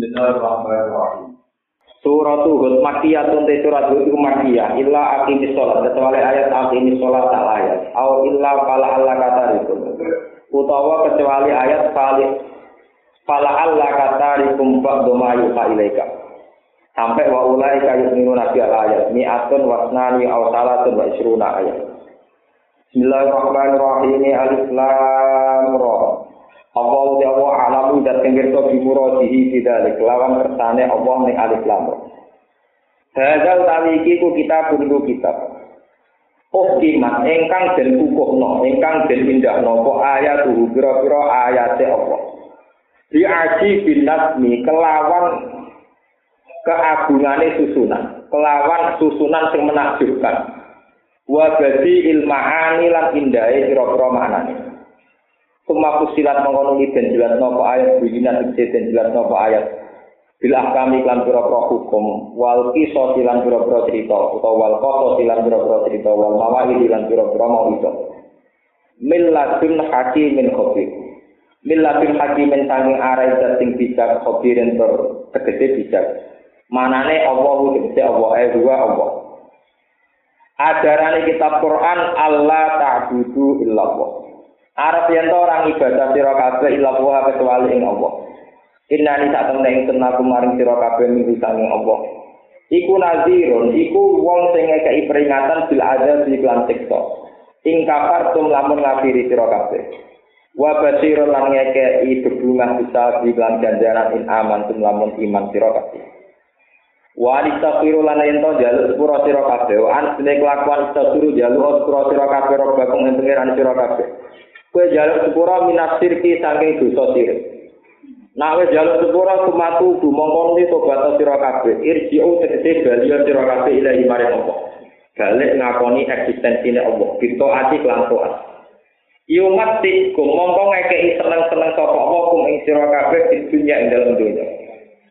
Bismillahirrahmanirrahim. Surat Hud Makiyatun te surat Hud itu Makiyah illa aqimis sholat kecuali ayat aqimis sholat tak ayat au illa fala Allah kata itu utawa kecuali ayat fala Allah kata rikum ba'du ma yuha ilaika. Sampai wa ulai kayu minu nabi ayat. Mi'atun wasnani au salatun wa isruna ayat. Bismillahirrahmanirrahim. Alif Lam Ra Allah uti Allah alamu dan tenggirto bimuradihi bidalik lawan kersane Allah ning alif lam Hadal utawi iki ku kita bundu kitab. Oh kimat engkang den kukuhno, engkang den pindahno apa ayat tuh pira-pira ayate Allah. Di aji bin nasmi kelawan keagungane susunan, kelawan susunan sing menakjubkan. Wa badi ilmahani lan indahe pira-pira maknane. Suma kusilat mengono dan jelas nopo ayat bujina tegese dan jelas nopo ayat. Bila kami klan pira-pira hukum, wal kisah silan pira-pira cerita utawa wal qasa silan pira-pira cerita wal mawahid silan pira-pira mauidh. Milladun hakimin khabir. Milladun hakimin sanging arai sing bijak khabirin tur tegese bijak. Manane Allah tegese Allah eh dua Allah. Ajarane kitab Quran Allah ta'budu illallah. Arab yen orang ibadah sira kabeh ila Allah kecuali ing Allah. Inna ni sak temne ing tenaku maring sira kabeh minggu Allah. Iku nazirun, iku wong sing ngekeki peringatan bil ada di lan siksa. Ing kafar tum lamun ngafiri sira kabeh. Wa basirun lan ngekeki bebungah bisa di lan ganjaran in aman tum lamun iman sira kabeh. Wa alistaghfiru lan yen to jaluk sepura sira kabeh. Wa an kelakuan istaghfiru jaluk sepura sira kabeh robbakum ing pengiran sira kabeh. Kue jaluk sepura minas sirki saking dosa sirik. Nah wis jaluk sepura kumatu dumongkon ni tobat sira kabeh. Irji'u tegese baliya sira kabeh ilahi maring Allah. Balik ngakoni eksistensine Allah. Kita ati kelan taat. Yumat ti mongko ngekeki seneng-seneng sapa Allah kum ing sira kabeh di dunya ing dalem dunya.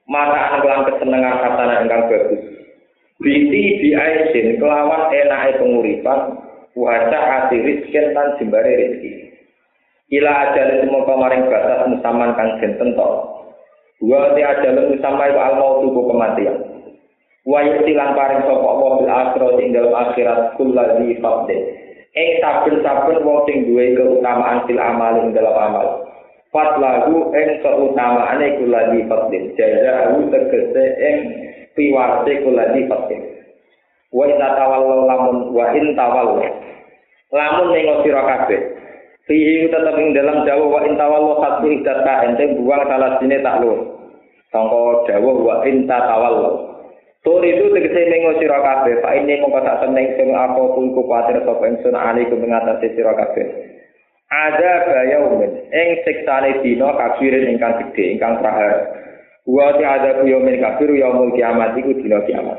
Mata kelan kesenengan katana ingkang bagus. Binti di aisin kelawan enake penguripan Wajah hati rizkin tan jembare rizki. Ila ajal semua kemarin batas musaman kang den tentok. Wa ti ajal musamma iku al maut kematian. Wa yutilan paring sapa Allah bil akhirat ing dalam akhirat kulladzi fadde ing saben-saben wong sing duwe keutamaan fil amal ing dalam amal. Fatlahu ing keutamaane kulladzi fadde jazaa'u tegese ing piwarte kulladzi fadde wa in tawallu lamun wa in tawallu. Lamun ning sira kabeh Fihi tetap ing dalam dawa wa intawallo satu idata ente buang salah sini tak lu. Sangka dawa wa inta tawallo. Tur itu tegese mengo sira kabeh, pak ini mongko tak seneng sing apa pun kuwatir sapa ingsun ali ku mengatasi sira kabeh. Ada gaya umin, ing siksane dina kafirin ingkang gedhe, ingkang prahara. Wa ti ada yaumin kafir yaumul kiamat iku dina kiamat.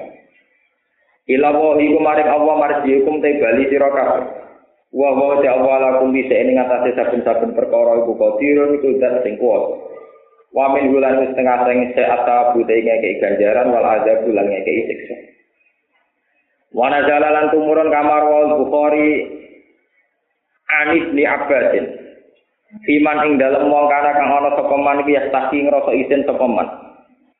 Ila wa iku maring Allah marji hukum te bali sira kabeh. Wa wa ta awala kum bisa ing ngatasé saben-saben perkara iku qadirun iku zat sing kuat. Wa min bulan wis tengah sing seata bute ngeke ganjaran wal azab bulan ngeke siksa. Wa nazala lan tumurun kamar wal Bukhari Anis li Abbasin. Fiman ing dalem wong kana kang ana sapa man iki ya taki ngrasa isin sapa man.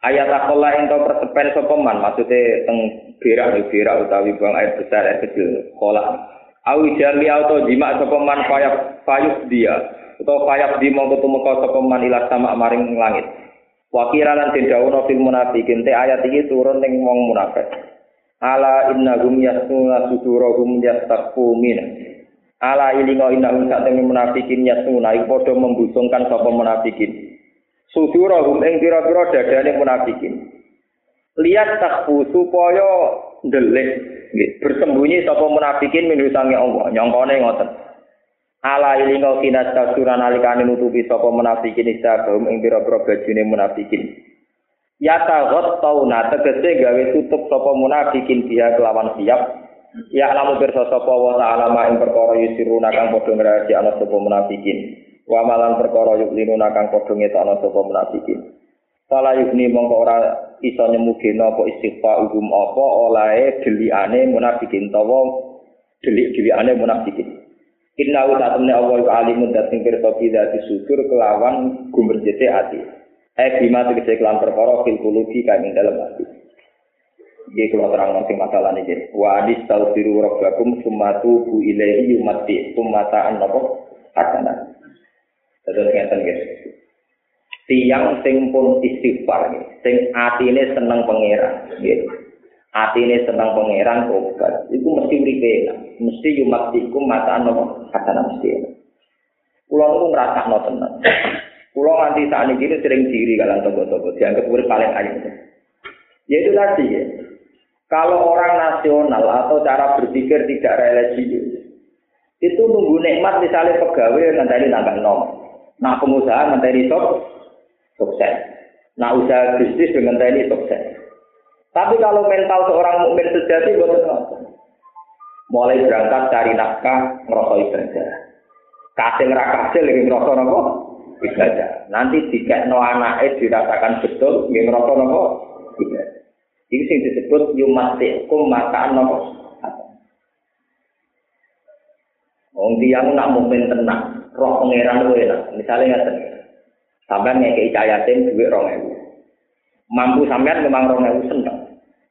Ayat akola ento persepen sapa man maksude teng berak berak utawi buang air besar air kecil kolak. Awi jami auto jima sapa man payap payus dia utawa payap di mongko tumeka sapa man ila sama maring langit. Wakira lan den dawuh fil munafikin te ayat iki turun ning wong munafik. Ala innahum yasnuna sudurahum yastaqu min. Ala ilingo innahum satene munafikin yasnuna iku padha membusungkan sapa munafikin. Sudurahum ing pira-pira dadane munafikin. Lihat takfu supaya ndelik bersembunyi sapa munafikin min usange Allah. Nyongkone ngoten. Ala ilinga kinas kasuran alikane nutupi sapa munafikin istabum ing pira-pira bajune munafikin. Ya tagot tauna tegese gawe tutup sapa munafikin dia kelawan siap. Ya lamu pirsa sapa wa ta'ala ing perkara yusiruna kang padha ngrahasiakno sapa munafikin. Wa malan perkara yuklinuna kang padha ngetokno sapa munafikin. Fala yukni mongko ora iso nyemugeno apa istighfar umum apa olahe delikane munafikin tawa delik-delikane munafikin. Inna wa ta'ala Allah wa alimun dat sing pirsa bida disudur kelawan gumberjete ati. Eh bima tegese kelan perkara fil kulubi kang ing dalem ati. Iki kula terang nanti masalah ini. Wa adis tau biru rabbakum sumatu bu ilahi yumati sumata an napa hasana. Terus ngeten guys. Tiang sing pun istighfar sing atine seneng pangeran nggih. Atine seneng pangeran obat. Iku mesti uripe mesti yumatikum mata napa hasana mesti. Kula niku ngrasakno tenan. Kula nganti saat ini sering diri kalian tobo-tobo, dianggap urip paling ayu. Ya itu tadi ya. Kalau orang nasional atau cara berpikir tidak religius, itu nunggu nikmat misalnya pegawai nanti nambah nom. Nah pengusaha nanti sok sukses. Nah usaha bisnis dengan tadi sukses. Tapi kalau mental seorang mukmin sejati bukan Mulai berangkat cari nafkah, ngerosok ibadah. Kasih ngerakasih lagi ngerosok nopo ibadah. Nanti jika no anaknya dirasakan betul, ngerosok nopo ibadah. Ini sing disebut yumatikum makaan nopo. Wong tiyang nak mukmin tenang, roh pangeran lu enak. Misalnya ngaten. Sampeyan ngekei cayatin duit 2000. Mampu sampean memang 2000 seneng.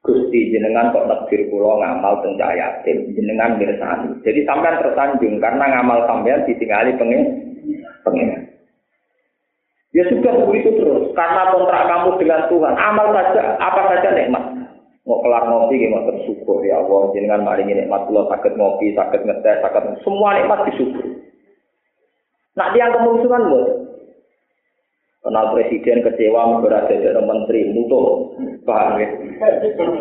Gusti jenengan kok takdir kula ngamal teng cayatin, jenengan mirsani. Jadi sampean tersanjung karena ngamal sampean ditinggali pengen pengen. Ya sudah begitu terus. Karena kontrak kamu dengan Tuhan, amal saja, apa saja nikmat. Mau kelar ngopi, mau bersyukur ya Allah. Jangan maringi nikmat Allah, sakit ngopi, sakit ngetes, sakit semua nikmat disyukur. Nah, dia kemusuhan bos. Kenal presiden kecewa berada jadi menteri mutu, paham ya?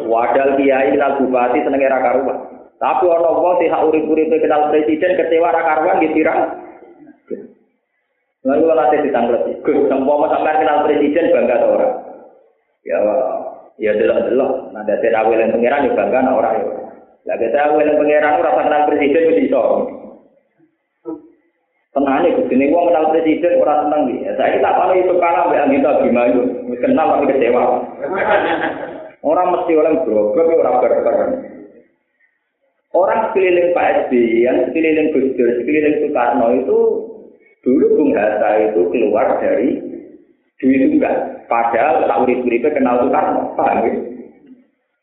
Wadal kiai kenal bupati seneng era karuan. Tapi orang wong sih hak urip-urip kenal presiden kecewa ra karuan ditirang. Lalu nanti ditangkap, Gus, semua sampai kenal presiden bangga atau orang? Ya, ya delok delok. Nah, dari awal yang pangeran ya bangga nah orang ya. Lah kita awal yang pangeran rasa kenal presiden itu iso. Gus, ini gua kenal presiden orang seneng nih. Saya kita kalau itu kalah mbak Anita gimana itu, kenal tapi kecewa. Orang mesti orang berobak, orang berperan. Orang sekeliling Pak SBY, yang sekeliling Gus Dur, sekeliling Soekarno itu Dulu Bung Hatta itu keluar dari duit juga. Padahal tak urip-uripnya kenal Soekarno. Paham ya?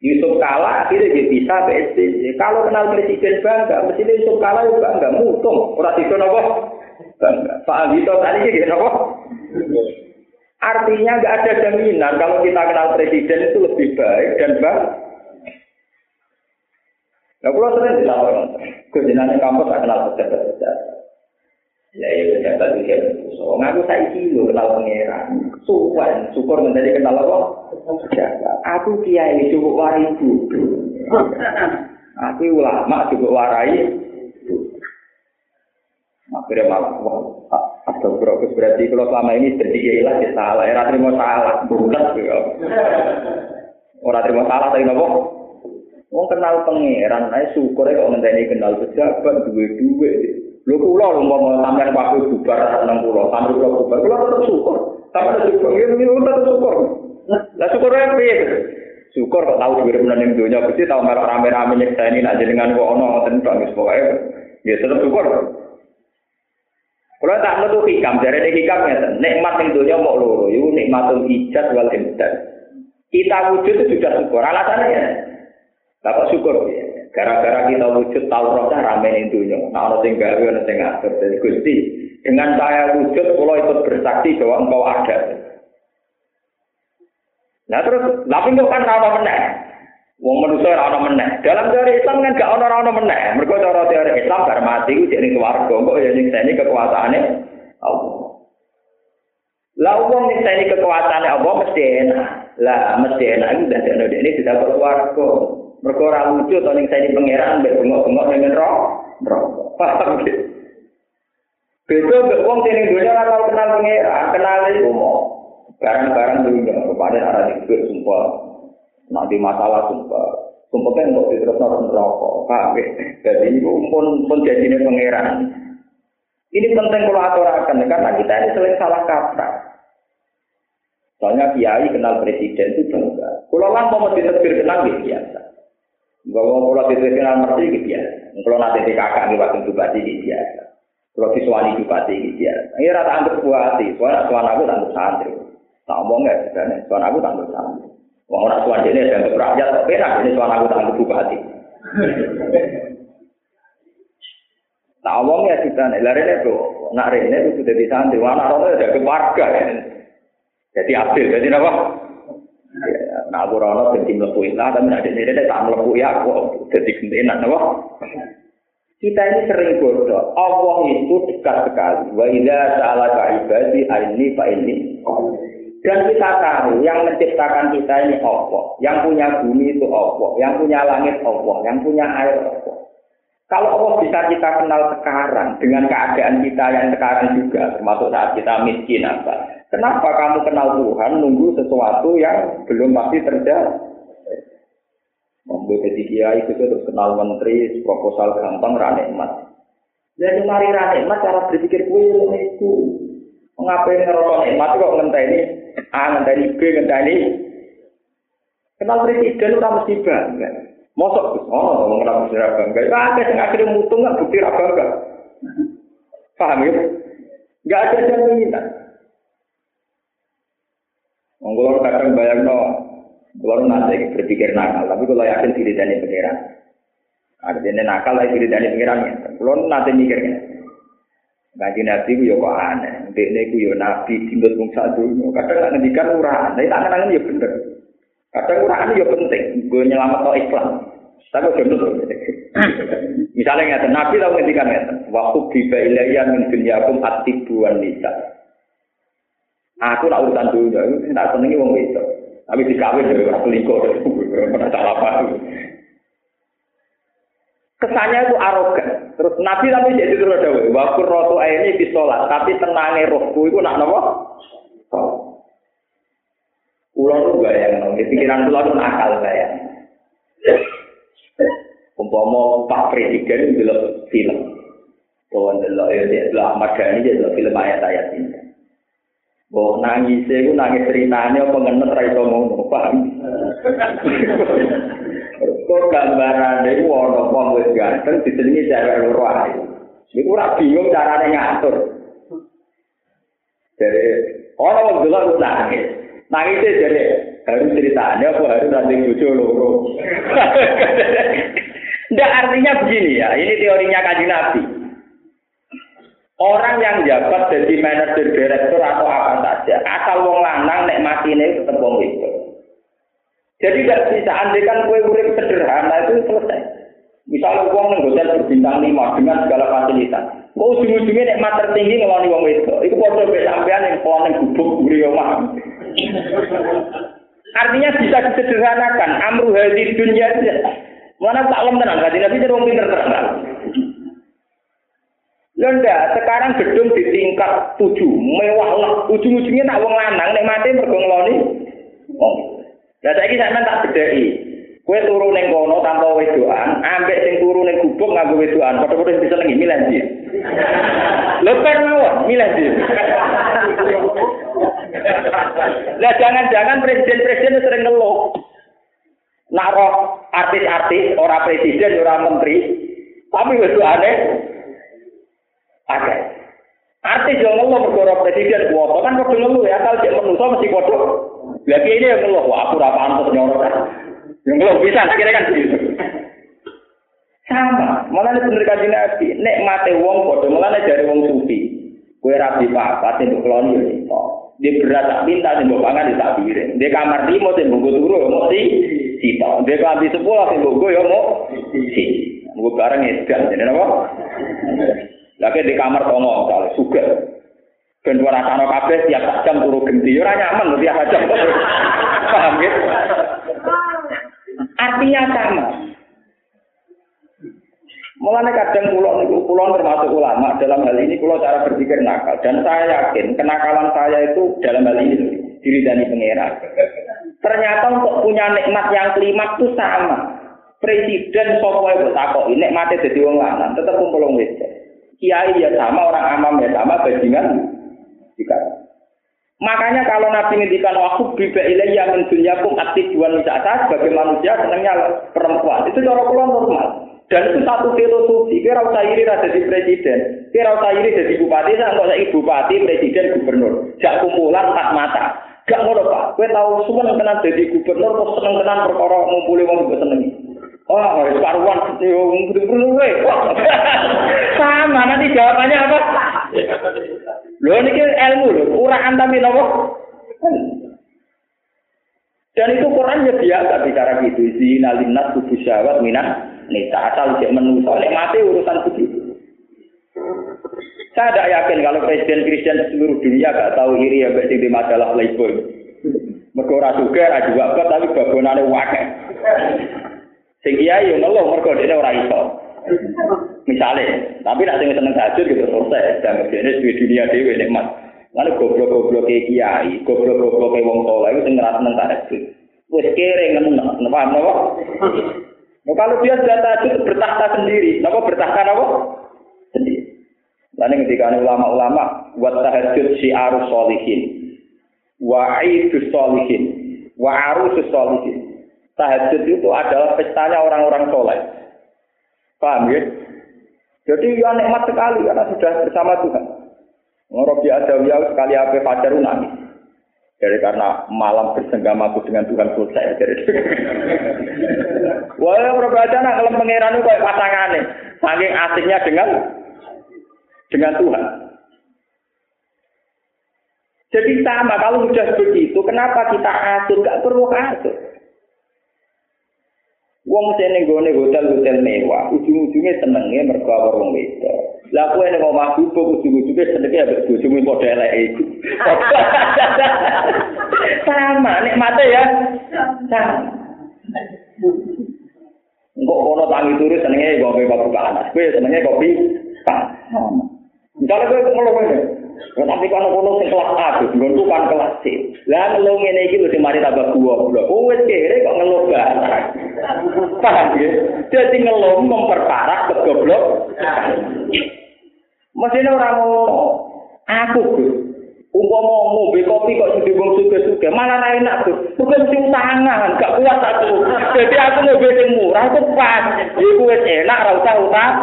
Yusuf Kala akhirnya dia bisa PSBY. Kalau kenal presiden bangga, mesti Yusuf Kala juga bangga. Mutung. Orang itu nopo bangga. Pak Anggito tadi gitu nopo. Artinya nggak ada jaminan kalau kita kenal presiden itu lebih baik dan bangga. Nah, kalau sering dilaporkan, kejenangan kampus tak kenal pejabat-pejabat. Ya ya ternyata dia so ngaku saya kilo kenal pangeran. Suwan syukur menjadi kenal apa? Aku kiai cukup warai bodoh. Aku ulama cukup warai. Akhirnya malah wah ada berapa berarti kalau selama ini jadi kiai lah ya salah. Era terima salah ya. Orang terima salah tapi nopo. Wong kenal pangeran, ae syukur kok ngenteni kenal pejabat duwe-duwe. Lho kula lho mau sampean waktu bubar nang kula, sampe kula bubar, kula tetep syukur. Sampe syukur, ya tetep syukur. Lah syukur piye? Syukur kok tau dhuwit menan ning donya, Gusti tau merok rame-rame nyekseni nak jenengan kok ono ngoten tok wis pokoke. Ya tetep syukur. Kula tak metu hikam, jare nek hikam ngeten, nikmat ning donya mok loro, iku nikmatul ijaz wal imdad. Kita wujud itu sudah syukur. Alasannya ya. Bapak syukur ya. Gara-gara kita wujud tahu rohnya rame ning dunia. Nah, ono sing gawe ono sing ngatur. Jadi Gusti, dengan saya wujud kalau ikut bersaksi bahwa engkau ada. Nah terus, tapi kok kan rana meneh. Wong manusia rana meneh. Dalam teori Islam kan gak ono rana meneh. Mergo cara teori Islam bar mati ku jadi keluarga. Kok ya nyekseni kekuasaane Allah. Lah wong nyekseni kekuasaane Allah mesti enak. Lah mesti enak itu dan ini tidak berkeluarga. Mergo ora lucu to ning sani pangeran mbek bengok-bengok. Roh. Paham gitu. Beda mbek wong ning dunya ora tau kenal pangeran, kenal iku mau barang-barang dunia rupane ora dikek sumpah. Nanti masalah sumpah. Sumpah kan kok diterusno neraka. Paham ya? Jadi ini pun pun jadine pangeran. Ini penting kalau aturakan karena kita ini sering salah kaprah. Soalnya kiai kenal presiden itu bangga. Kalau lah mau diterbir kenal biasa. Bahwa kalau diterima merti gitu ya. Kalau nanti di kakak di waktu bupati gitu ya. Kalau siswani bupati gitu ya. Ini rata anggap bupati, soalnya suara aku anggap santri. Tak omong ya. Soal aku tak bersalah. Wong ora tuan dene dianggap rakyat, tapi enak ini soal aku tak bupati. Tak omong ya kita nih, lari itu, nak rene itu sudah santri, mana rono ya ke warga ya. Jadi adil, jadi apa? Nah aku rono jadi melepuh lah, tapi nak dene dene tak melepuh ya aku, jadi gentenan apa? Kita ini sering bodoh. Allah itu dekat sekali. Wa idza sa'alaka ibadi aini fa ini. Dan kita tahu yang menciptakan kita ini Allah. Yang punya bumi itu Allah. Yang punya langit Allah. Yang punya air Allah. Kalau Allah bisa kita kenal sekarang dengan keadaan kita yang sekarang juga, termasuk saat kita miskin apa? Kenapa kamu kenal Tuhan nunggu sesuatu yang belum pasti terjadi? Membuat jadi kiai itu terus kenal menteri, proposal gampang, rane emas. Dan mari rane emas cara berpikir gue itu. Mengapa ngerokok nikmat kok ngenteni A, ngenteni B, ngenteni Kenal presiden udah mesti bangga. Mosok oh ngomong kenal presiden bangga. Ya ada yang akhirnya mutung nggak bukti bangga. Paham ya? Gak ada jaminan. Monggo kadang bayang no, kalau nanti berpikir nakal, tapi kalau yakin diri dan pengiran. Artinya nakal lagi diri dan pengiran. Kalau nanti mikirnya, Ngaji Nabi ku yo kok aneh. Dekne ku yo Nabi tinggal bangsa dunia. Kadang nggak ngendikan uraan, tapi tak kenangan yo bener. Kadang uraan yo penting. Gue nyelamat no Islam. Tapi udah bener. Misalnya nggak Nabi tahu ngendikan nggak Waktu biba ilaiya min dunyakum atibuan nisa. Aku nak urusan dunia, tak senengi wong itu. Tapi dikawin dari orang selingkuh, pernah salah paham. Kesannya itu arogan. Terus Nabi tapi jadi terus ada waktu rotu ini di sholat, tapi tenangnya rohku itu nak nopo. Ulang tuh bayang, di pikiran ulang tuh nakal saya. Umpama Pak Presiden itu film. Tuhan delok ya dia delok Ahmad Dhani dia delok film ayat-ayat ini. Bahwa nangis itu nangis ceritanya apa ngenes ra iso ngono, paham? Kok gambaran itu ana wong wis ganteng disenengi cewek loro ae. Iku ora bingung carane ngatur. Jadi ana wong delok nangis. Nangis jadi harus ceritanya apa harus nanti bojo loro. Nggak artinya begini ya, ini teorinya kaji Nabi. Orang yang jabat jadi manajer direktur atau apa saja, asal wong lanang nek mati ini tetap wong itu. Jadi tidak bisa andekan kue urip sederhana itu selesai. Misalnya uang neng hotel berbintang lima dengan segala fasilitas. Kau ujung-ujungnya nek mat tertinggi ngeloni wong itu. Itu foto sampean yang pulang neng gubuk buri omah. Artinya bisa disederhanakan. Amru hadi dunia Mana tak lem tenan, kaji nabi jadi pinter terkenal. Lenda, sekarang gedung di tingkat tujuh, mewah lah. Ujung-ujungnya tak wong lanang, nek mati mergo ngeloni. Oh. Lah saiki sampean tak bedheki. Kowe turu ning kono tanpa wedoan, ambek sing turu ning gubuk nganggo wedoan, padha-padha bisa senengi milih ndi. Lho kan mawon, milih ndi. Lah jangan-jangan presiden-presiden sering ngeluh. Nak roh artis-artis, ora presiden, ora menteri, tapi wedoane ada. Artis yang ngeluh bergoro presiden, wah kan kok ngeluh ya, kalau dia menusuk mesti kodok. Lagi ini yang ngeluh, wah aku rapa antus nyorot. Yang ngeluh bisa, kira kan begitu. Sama, malah ini bener kaji nabi, nek mate wong kodok, malah dari wong sufi. Kue rapi apa, untuk keloni ya itu. Dia berat tak minta, sih pangan di tak piring. Dia kamar limo, sih buku turu, ya mau sih. Sita. Dia kelambi sepuluh, sih buku ya mau. Si. Buku bareng ya, jadi apa? Lagi di kamar tomo, kalau suka. Ben ora rasane kabeh tiap jam turu genti, ora nyaman tiap jam. Paham ya? Artinya sama. Mulane kadang pulau niku pulau termasuk ulama dalam hal ini pulau cara berpikir nakal dan saya yakin kenakalan saya itu dalam hal ini diri dan pangeran. Ternyata untuk punya nikmat yang kelima itu sama. Presiden sopo itu takok nikmate dadi wong lanang tetep kumpul wong. Kiai ya sama, orang amam ya sama, bajingan juga. Makanya kalau Nabi ngendikan waktu biba ilayya min dunyakum aktifuan saya sebagai manusia senangnya perempuan. Itu cara kula normal. Dan itu satu filosofi. Kira usah iri jadi presiden. Kira usah iri jadi bupati, saya nggak usah bupati, presiden, gubernur. Jak kumpulan tak mata. Gak ngono Pak, kowe tau seneng tenan dadi gubernur kok seneng tenan perkara ngumpuli wong mbok senengi. Oh, harus karuan kowe. Sama nanti jawabannya apa? Lho niki ilmu lho, uraan tapi nopo? Dan itu Quran ya biasa bicara gitu. Zina linnas tubuh syawat minah. Nisa asal cek menungso. mati urusan begitu. Saya tidak yakin kalau presiden Kristen seluruh dunia gak tahu iri ya berarti di masalah playboy. Mereka ora juga, ora juga tapi babonane wakil. Sing kiai yo ngeluh mergo dene ora iso. Misalnya, tapi nak sing seneng tahajud gitu selesai. Dan ini di dunia dewe nikmat. Lalu goblok-goblok kiai, goblok-goblok wong soleh itu sing ngerasa seneng tahajud. Wis kere ngono, paham napa? Nah, kalau dia sudah tahajud bertahta sendiri, napa bertahta napa? Lalu ketika ulama-ulama buat tahajud si arus solihin, wa solihin, wa arus solihin. Tahajud itu adalah pestanya orang-orang soleh. Paham ya? Jadi ya nikmat sekali karena sudah bersama Tuhan. Ngorobi Adawiyah sekali apa fajar nangis. Jadi karena malam bersenggamaku dengan Tuhan selesai. Jadi, Wah, aja nak kalau pangeran itu kayak pasangannya. Saking asiknya dengan dengan Tuhan. Jadi sama kalau sudah begitu, kenapa kita atur? Gak perlu atur. Wong sene nggone hotel-hotel mewah, ujung-ujungnya senengnya mergo wong beda. Lah kowe nek omah bubuk ujung-ujungnya senenge ambek bojomu padha eleke iku. Sama nek mate ya. Sama. Engkok kono tangi turu senenge kopi kopi panas. Kowe senenge kopi gue ngeluh ini, ya, tapi kalau kono sing kelas A, gue tuh kan kelas C. Lah ngeluh ini iki lho mari tambah gua blok. Oh wis kere kok ngeluh banget. Paham ya? Jadi ngeluh memperparah kegoblok. Mestinya orang ngono. Aku Umpama ngombe kopi kok jadi wong suge-suge, malah ra enak tuh. Bukan mesti utangan, gak kuat aku. Jadi aku ngombe sing murah itu pas. Iku wis enak ra usah utang.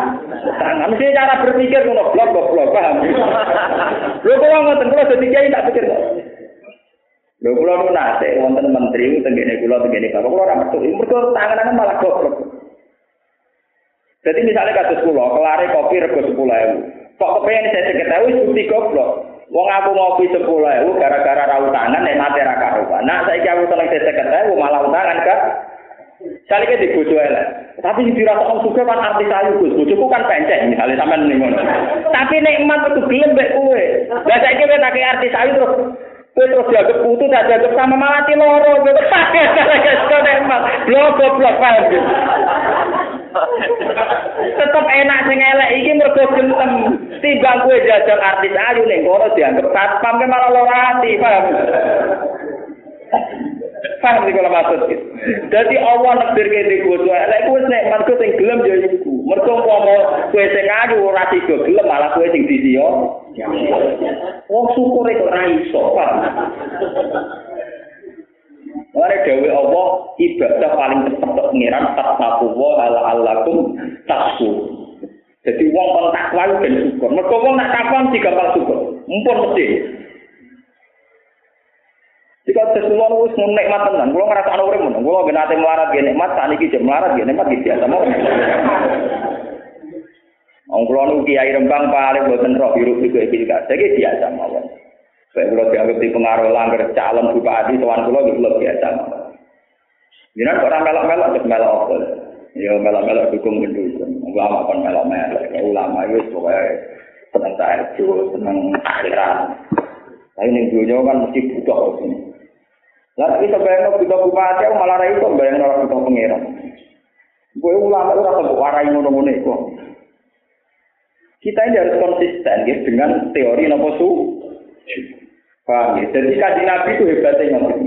Utangan mesti cara berpikir ngono blok blok blok paham. Lho kok ngoten kula dadi kiai tak pikir. Lho kula nu nate wonten menteri tengene kula tengene bapak kula ora metu. Mergo tanganan malah goblok. Jadi misalnya kasus kula, kelare kopi rego 10.000. Kok kepengen saya seketahui bukti goblok. Wong aku ngopi sepuluh ewu gara-gara rau tangan nek mati ra karuan. Nah saiki aku seneng seket ewu malah utangan kak. Kali ke dibojo elek. Tapi sing dirasa om suka kan artis ayu Gus. Bojoku kan pencet misalnya sampean ning ngono. Tapi nikmat itu gelem mbek kowe. Lah saiki kowe tak artis ayu terus kowe terus dianggap putu tak dianggap sama mati loro gitu. Blok blok paham Tetep enak sing elek iki mergo gentem. Timbang jajal artis ayu ning kono dianggap satpam malah lara ati, paham? Paham iki kalau maksud Jadi Allah nekdir ke di elek kuwi nek mergo sing gelem ya iku. Mergo umpama kowe sing ayu ora tiga gelem malah kowe sing disiyo. Wong syukur kok ora iso, paham? Mare dewe Allah ibadah paling cepet tok pengiran tasawu wa ala alakum tasu. Jadi wong kon takwa ben syukur. Mergo wong nak takwa mesti gampang syukur. Mumpun mesti. Jika sesuatu wis nikmat tenan, kula ngrasa ana urip ngono. Kula ben ate melarat ge nikmat, saniki jek melarat ge nikmat iki biasa mau. Wong kula nu kiai Rembang paling boten roh biru iki iki iki biasa mawon. Saya kalau dianggap di pengaruh langgar calon bupati, tuan pulau itu lebih biasa. Jangan orang melok-melok terus melok apa? Ya melok-melok dukung mendukung. Ulama kan melok-melok. Ulama itu pokoknya senang tahajud, senang akhirat. Tapi ini dunia kan mesti butuh sini. Lalu kita bayang butuh bupati, malah itu bayang orang butuh pengiran. Gue ulama itu rasa warai ngono-ngono. Kita ini harus konsisten ya, dengan teori nopo su. Paham ya? Jadi kaji Nabi itu hebatnya ngomong.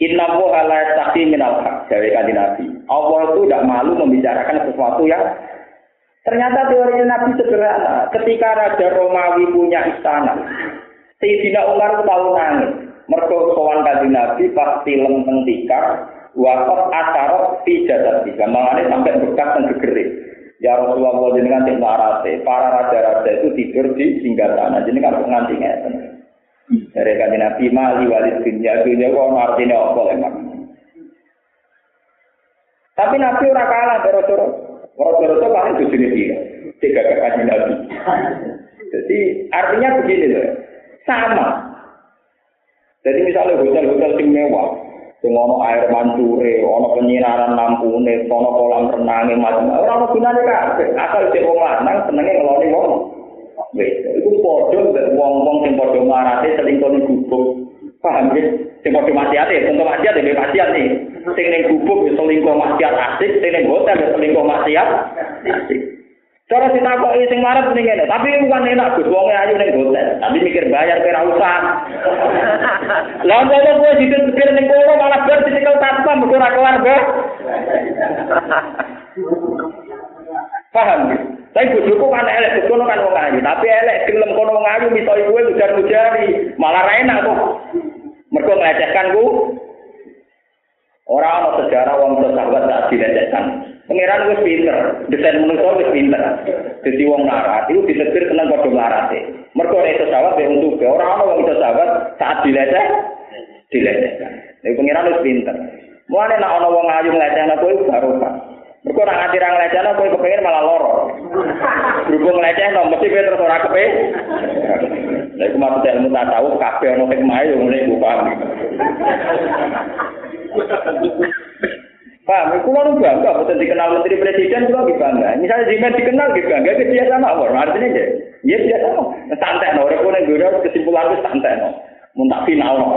Inna woha la yastaqi minal haq, dari kaji Nabi. Allah itu tidak malu membicarakan sesuatu yang ternyata teori Nabi sederhana. Ketika Raja Romawi punya istana, Sayyidina Umar tahu nangis. Mergo sowan kaji Nabi pas film tentikar, wakot asarot fi jadad tiga. Mengenai sampai bekas dan gegerik. Ya Rasulullah jenengan sing para raja-raja itu tidur di singgah sana. Jenengan nganti ngeten. Dari kanji Nabi mali walid dunia dunia kok artinya apa emang. Tapi Nabi ora kalah doro-doro. Doro-doro itu paling bujuni dia. Tiga kanji Nabi. Jadi artinya begini loh. Sama. Jadi misalnya hotel-hotel sing mewah, sing ono air mancure, ono penyinaran lampune, ono kolam renang macam ora ono gunane kabeh. Asal dhek wong lanang senenge ngeloni wong. Wis, iku padha mbek wong-wong sing padha marate selingkuh ning gubuk. Paham ya? Sing padha maksiate, contoh maksiat ya maksiat nih. Sing ning gubuk selingkuh maksiat asik, sing ning hotel selingkuh maksiat asik. Cara ditakoki sing marep ning ngene, tapi bukan enak Gus wong ayu ning hotel, tapi mikir bayar kira usah. Lah kok kowe dipikir ning kono malah bar dicekel tanpa mergo ora kelar, Bos. Paham? Tapi bojoku kan elek, kono kan wong ayu, tapi elek gelem kono wong ayu miso iku ujar-ujari, malah ra enak kok. Mergo nglecehkan ku. Ora ana sejarah wong sahabat tak dilecehkan. Pangeran wis pinter, desain manusia wis pinter. Dadi wong larat iku ditetir tenang padha larate. Mergo nek iso sahabat ya untuk ora ana wong iso sahabat saat dileceh dilecehkan. Nek pangeran wis pinter. Mulane nek ana wong ayu nglecehna kowe baru Pak. Mergo nek nganti ra nglecehna kowe kepengin malah loro. Berhubung nglecehno mesti kowe terus ora kepe. Lha iku maksud ilmu tasawuf kabeh ana hikmah yo ngene iku. Paham, kulo nu bangga, betul dikenal menteri presiden juga lebih bangga. Misalnya Jimen dikenal lebih bangga, itu biasa mawar. Artinya ya, ya biasa mawar. Santai no, orang kuning gue kesimpulan itu santai no. Muntah final no.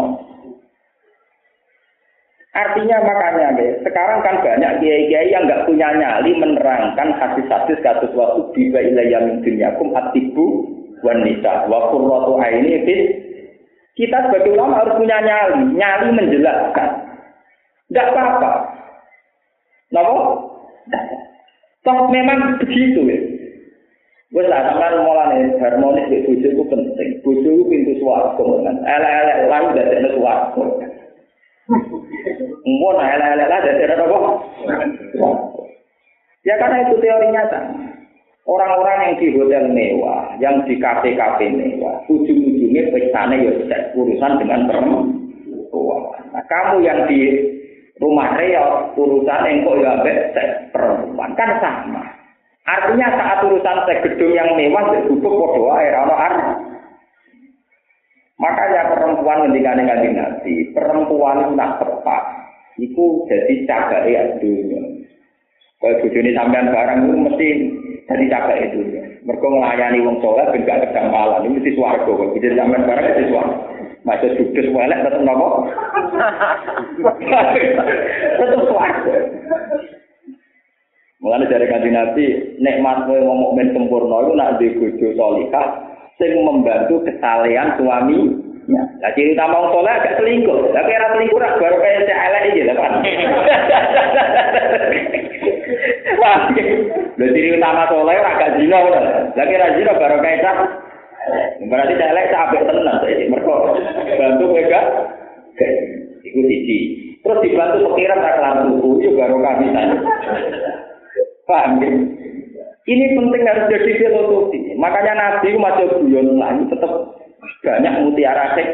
Artinya makanya deh, sekarang kan banyak kiai-kiai yang nggak punya nyali menerangkan hadis-hadis kasus waktu biba ilayah min dunyakum atibu wanita wa qurratu aini fit kita sebagai ulama harus punya nyali, nyali menjelaskan. Tidak apa-apa. Napa? Toh memang begitu ya. Wes lah sampean mulane harmonis di bojo itu penting. Bojo itu pintu swarga kan. Elek-elek lan dadekne swarga. Mun elek-elek lah dadekne apa? Ya karena itu teori nyata. Orang-orang yang di hotel mewah, yang di kafe-kafe mewah, ujung-ujungnya pestanya ya seks urusan dengan perempuan. Nah, kamu yang di rumah reot, urusan kok ya seks perempuan, kan sama. Artinya saat urusan seks gedung yang mewah, bubuk podo air, ono Makanya perempuan ketika dengan nabi, perempuan itu nak tepat, itu jadi cagai ya dunia. Kalau bujuni sampean barang itu mesti jadi cabai itu. Mereka melayani wong soleh ben gak kedampalan. Mesti swarga. Jadi sampean barang mesti swarga. Masa judes welek tetep nopo? tetep swarga. Mulane dari kanji Nabi, nikmat ngomong men sempurna itu nak di bojo solihah sing membantu kesalehan suami Ya, lah ciri utama wong soleh agak selingkuh. Lah kira selingkuh rak baru kayak cek elek iki lho. Wah, lho ciri utama soleh ora gak zina lho. Lah kira baru kayak Berarti cek elek sampai tenan iki mergo bantu gak? Iku siji. Terus dibantu pikiran tak kelar tuku yo baru Paham ya? Ini penting harus jadi filosofi. Makanya Nabi masih guyon lagi tetap banyak mutiara sing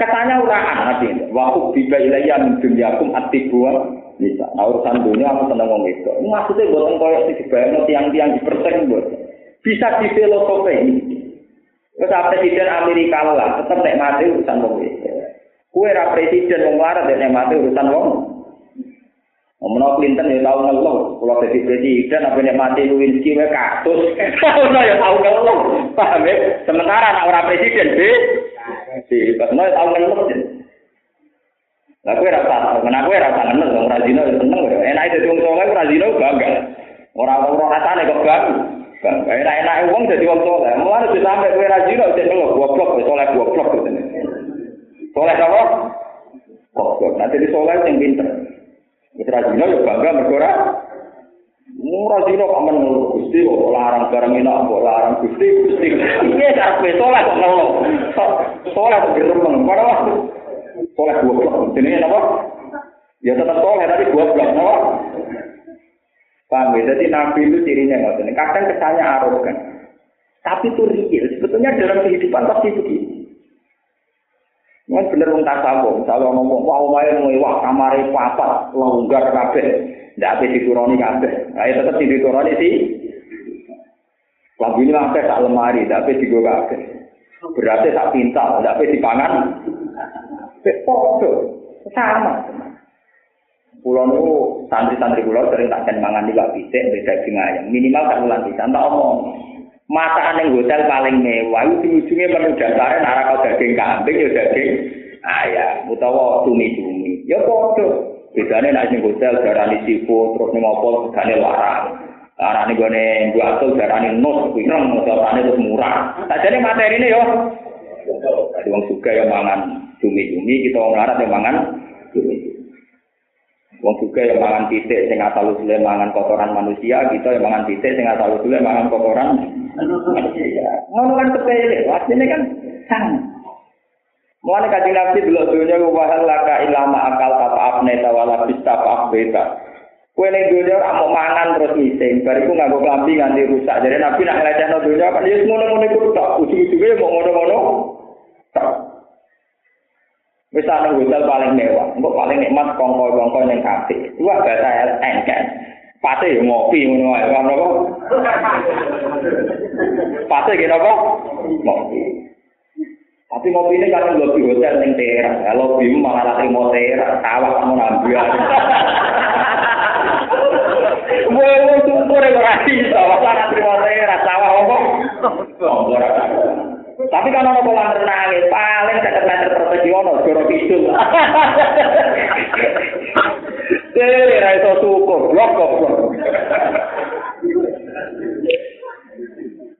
katanya uraan nabi waktu biba ilayah min dunyakum atibua bisa nah urusan dunia aku seneng ngomong itu maksudnya buatan koyok sih dibayang tiang-tiang di persen buat bisa di filosofi Terus presiden Amerika lah, tetap nek mati urusan wong Kue ra presiden wong larat dan mati urusan wong. Omno Clinton ya tahu nggak loh, kalau jadi presiden apa naik mati Louis C. W. Kaktus, ya tau nggak paham ya? Sementara anak ora presiden sih, di Pak Noy tahu nggak loh sih. Nah kue rasa, karena kue rasa nggak loh, orang Zino itu seneng, enak itu wong soalnya orang Zino bangga, orang orang rasa kok bangga. Bang, enak enak uang jadi uang tole. Mulai sudah sampai kue rajin, udah jadi uang dua blok, tole dua blok gitu nih. Tole apa? Kok blok? Nanti di yang pinter. Itu rajin, udah bangga berdoa. Murah sih lo, aman lo, gusti, lo larang barang ini, lo larang gusti, gusti. Iya, tapi tole kok nol, tole kok gerembeng, mana lah? Tole dua blok, apa? Ya tetap tole, tapi dua blok nol. Paham ya? Jadi Nabi itu cirinya ngoten. Kadang kesannya arogan. Tapi itu real. Sebetulnya dalam kehidupan pasti begitu. Mas bener wong tasawuf, misalnya ngomong wah omahe mewah kamare papat longgar kabeh. Ndak ape dituruni kabeh. Ayo tetep dituruni sih. Lagu ini sampai tak lemari, tapi digo kabeh. Berarti tak pintal, tapi dipangan. Foto sama. Pulau nu santri-santri pulau sering tak ken mangan di pisik beda ayam. Minimal tak ulang bisa. Tak omong. Masakan yang hotel paling mewah itu ujungnya perlu dasarnya nara kau daging kambing ya daging ayam utawa cumi-cumi ya podo bedanya nak sing hotel darani sifu terus ning opo regane larang larang ning gone dua atul darani nus pirang darani terus murah sajane materi ini Jadi wong suka yang mangan cumi-cumi, kita wong larat yang mangan cumi. Wong juga yang mangan titik sing asal usule mangan kotoran manusia, kita yang mangan titik sing asal usule mangan kotoran manusia. Ngono kan sepele, asline kan sama. Mulane kaji nabi dulu dunia wahal laka ilama akal tapa apne tawala bista apa beta. Kue ning dunia mau mangan terus ngising, bariku nganggo klambi nganti rusak. Jadi nabi nak ngelecehno dunia kan ya ngono-ngono iku tok, ujung-ujunge mau ngono-ngono. Wis ana hotel paling mewah, engko paling nikmat kongko-kongko ning kafe. Dua bahasa engken. Pate yo ngopi ngono wae, kan apa? Pate ki napa? Ngopi. Tapi ngopi ini kan lebih hotel ning teras. Kalau bim malah lagi mau teras, sawah kamu nambiar. Woi, woi, tunggu deh, ora iso. Masalah terima teras, sawah apa? Oh, ora Tapi kan ono kolam renang paling dekat meter persegi ono joro kidul. Tere ra iso syukur, blok blok.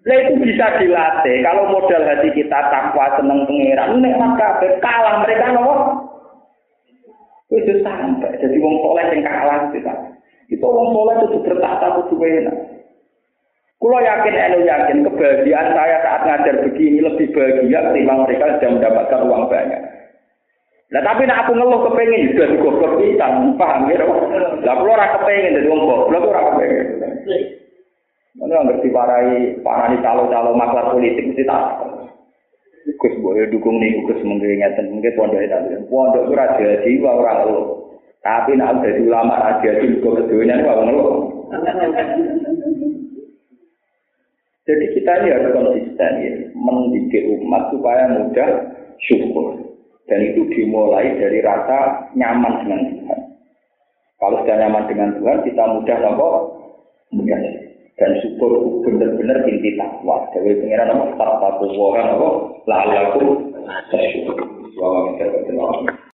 Nah itu bisa dilatih. Kalau modal hati kita takwa seneng pengiran, nikmat kabeh kalah mereka nopo. Itu sampai jadi wong soleh yang kalah kita. Itu wong soleh itu bertata kudu enak. Kulo yakin, elu yakin kebahagiaan saya saat ngajar begini lebih bahagia ketimbang mereka sudah mendapatkan uang banyak. Nah tapi nak aku ngeluh kepengen juga di goblok kita, paham ya? Lah kulo ora kepengen jadi wong goblok ora kepengen. Mana ngerti parai parani calo-calo maklar politik mesti tak. Gus boleh dukung nih Gus mungkin ngeten mungkin pondok itu pondok itu raja jiwa orang lo. Tapi nak jadi ulama raja jiwa keduanya itu orang lo. Jadi kita ini harus konsisten ya, mendidik umat supaya mudah syukur. Dan itu dimulai dari rasa nyaman dengan Tuhan. Kalau sudah nyaman dengan Tuhan, kita mudah nopo mudah. Dan syukur benar-benar inti takwa. Jadi pengiran nopo tak takwa orang nopo lalu syukur. Wa